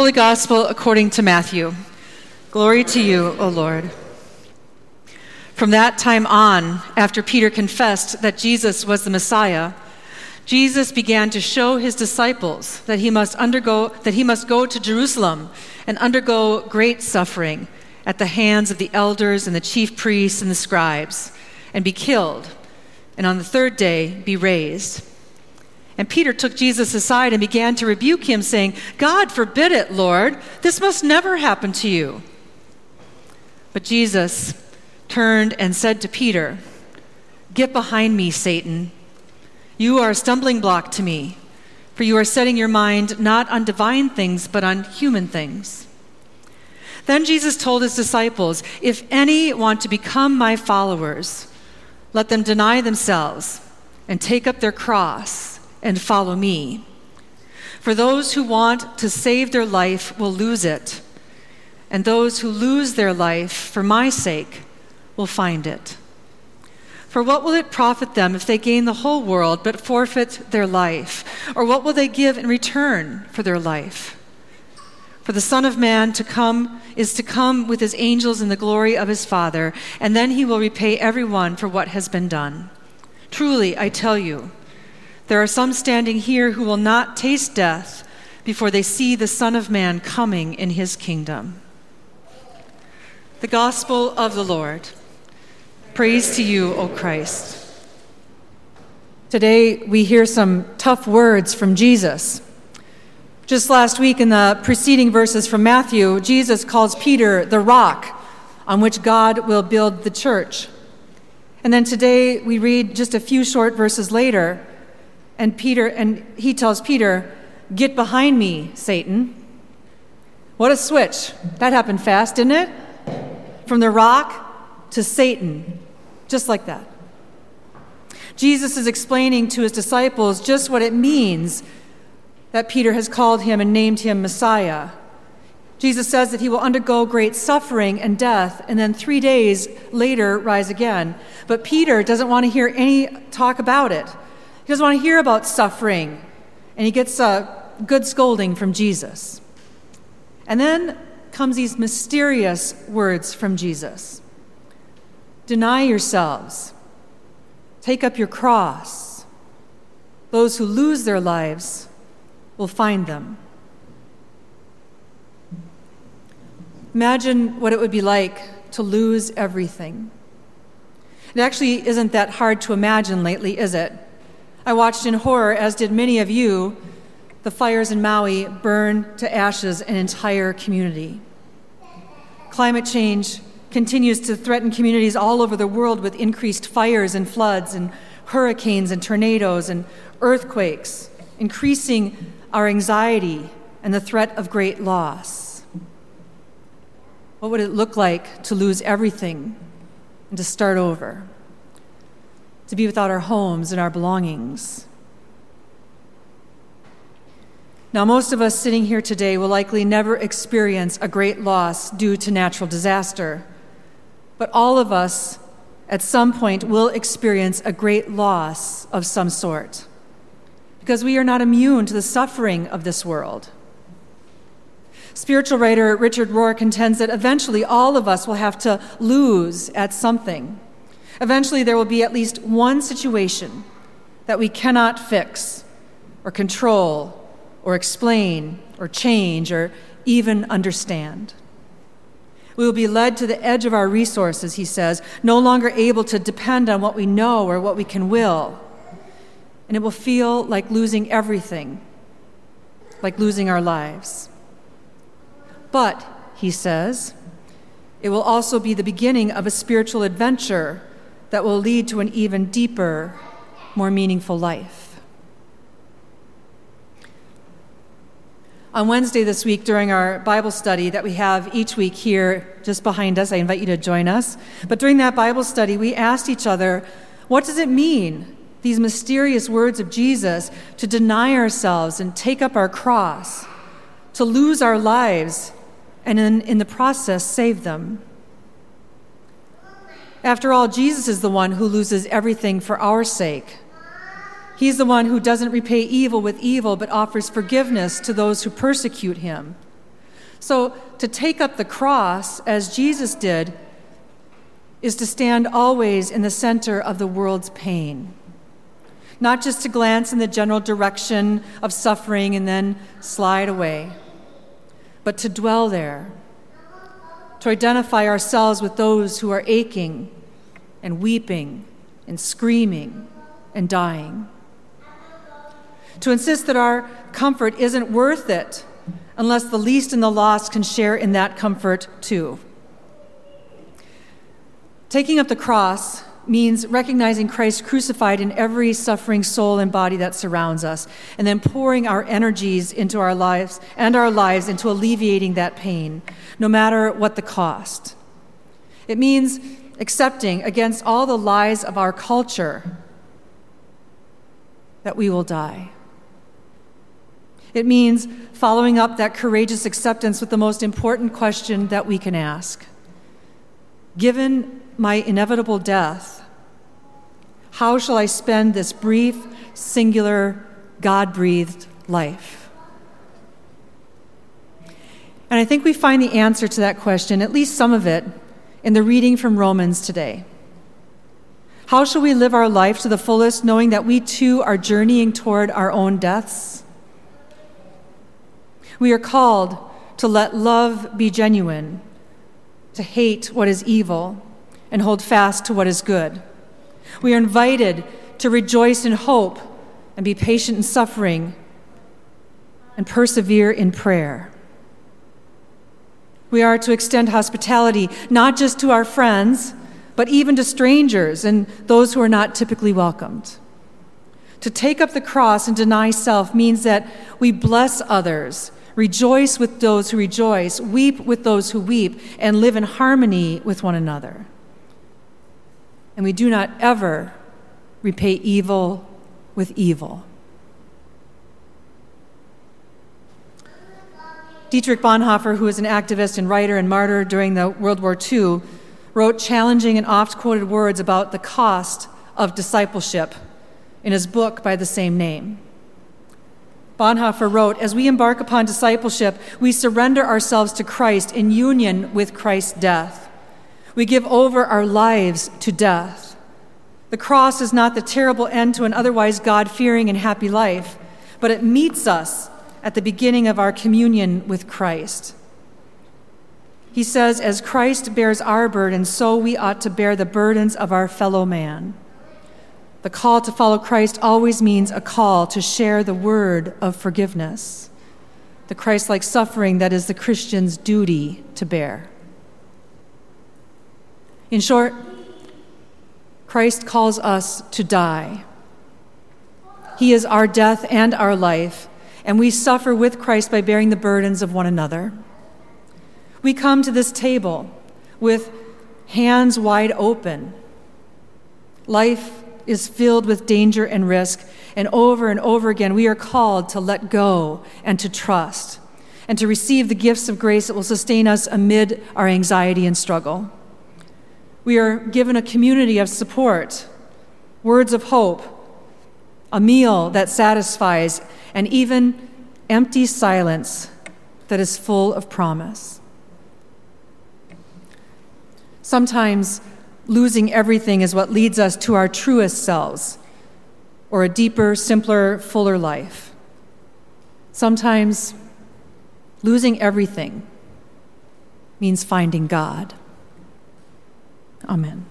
Holy Gospel according to Matthew. Glory to you, O Lord. From that time on, after Peter confessed that Jesus was the Messiah, Jesus began to show his disciples that he must undergo that he must go to Jerusalem and undergo great suffering at the hands of the elders and the chief priests and the scribes and be killed and on the third day be raised. And Peter took Jesus aside and began to rebuke him, saying, God forbid it, Lord. This must never happen to you. But Jesus turned and said to Peter, Get behind me, Satan. You are a stumbling block to me, for you are setting your mind not on divine things, but on human things. Then Jesus told his disciples, If any want to become my followers, let them deny themselves and take up their cross and follow me. For those who want to save their life will lose it, and those who lose their life for my sake will find it. For what will it profit them if they gain the whole world but forfeit their life? Or what will they give in return for their life? For the Son of Man to come is to come with his angels in the glory of his Father, and then he will repay everyone for what has been done. Truly, I tell you, there are some standing here who will not taste death before they see the Son of Man coming in his kingdom. The Gospel of the Lord. Praise to you, O Christ. Today, we hear some tough words from Jesus. Just last week, in the preceding verses from Matthew, Jesus calls Peter the rock on which God will build the church. And then today, we read just a few short verses later and Peter and he tells Peter, "Get behind me, Satan." What a switch. That happened fast, didn't it? From the rock to Satan, just like that. Jesus is explaining to his disciples just what it means that Peter has called him and named him Messiah. Jesus says that he will undergo great suffering and death, and then three days later rise again. But Peter doesn't want to hear any talk about it. He doesn't want to hear about suffering, and he gets a good scolding from Jesus. And then comes these mysterious words from Jesus Deny yourselves, take up your cross. Those who lose their lives will find them. Imagine what it would be like to lose everything. It actually isn't that hard to imagine lately, is it? I watched in horror, as did many of you, the fires in Maui burn to ashes an entire community. Climate change continues to threaten communities all over the world with increased fires and floods and hurricanes and tornadoes and earthquakes, increasing our anxiety and the threat of great loss. What would it look like to lose everything and to start over? To be without our homes and our belongings. Now, most of us sitting here today will likely never experience a great loss due to natural disaster, but all of us at some point will experience a great loss of some sort because we are not immune to the suffering of this world. Spiritual writer Richard Rohr contends that eventually all of us will have to lose at something. Eventually, there will be at least one situation that we cannot fix or control or explain or change or even understand. We will be led to the edge of our resources, he says, no longer able to depend on what we know or what we can will. And it will feel like losing everything, like losing our lives. But, he says, it will also be the beginning of a spiritual adventure that will lead to an even deeper, more meaningful life. On Wednesday this week, during our Bible study that we have each week here just behind us, I invite you to join us. But during that Bible study, we asked each other, what does it mean, these mysterious words of Jesus, to deny ourselves and take up our cross, to lose our lives, and in, in the process, save them? After all, Jesus is the one who loses everything for our sake. He's the one who doesn't repay evil with evil, but offers forgiveness to those who persecute him. So, to take up the cross, as Jesus did, is to stand always in the center of the world's pain. Not just to glance in the general direction of suffering and then slide away, but to dwell there, to identify ourselves with those who are aching and weeping and screaming and dying. To insist that our comfort isn't worth it unless the least and the lost can share in that comfort too. Taking up the cross means recognizing Christ crucified in every suffering soul and body that surrounds us, and then pouring our energies into our lives and our lives into alleviating that pain, no matter what the cost. It means accepting against all the lies of our culture that we will die. It means following up that courageous acceptance with the most important question that we can ask Given my inevitable death, how shall I spend this brief, singular, God breathed life? And I think we find the answer to that question, at least some of it, in the reading from Romans today. How shall we live our life to the fullest, knowing that we too are journeying toward our own deaths? We are called to let love be genuine, to hate what is evil, and hold fast to what is good. We are invited to rejoice in hope and be patient in suffering and persevere in prayer. We are to extend hospitality not just to our friends, but even to strangers and those who are not typically welcomed. To take up the cross and deny self means that we bless others Rejoice with those who rejoice, weep with those who weep, and live in harmony with one another. And we do not ever repay evil with evil. Dietrich Bonhoeffer, who was an activist and writer and martyr during the World War II, wrote challenging and oft quoted words about the cost of discipleship in his book by the same name. Bonhoeffer wrote As we embark upon discipleship, we surrender ourselves to Christ in union with Christ's death. We give over our lives to death. The cross is not the terrible end to an otherwise God fearing and happy life, but it meets us at the beginning of our communion with Christ. He says, As Christ bears our burden, so we ought to bear the burdens of our fellow man. The call to follow Christ always means a call to share the word of forgiveness, the Christ like suffering that is the Christian's duty to bear. In short, Christ calls us to die. He is our death and our life, and we suffer with Christ by bearing the burdens of one another. We come to this table with hands wide open. Life is filled with danger and risk, and over and over again, we are called to let go and to trust and to receive the gifts of grace that will sustain us amid our anxiety and struggle. We are given a community of support, words of hope, a meal that satisfies, and even empty silence that is full of promise. Sometimes losing everything is what leads us to our truest selves, or a deeper, simpler, fuller life. Sometimes losing everything means finding God. Amen.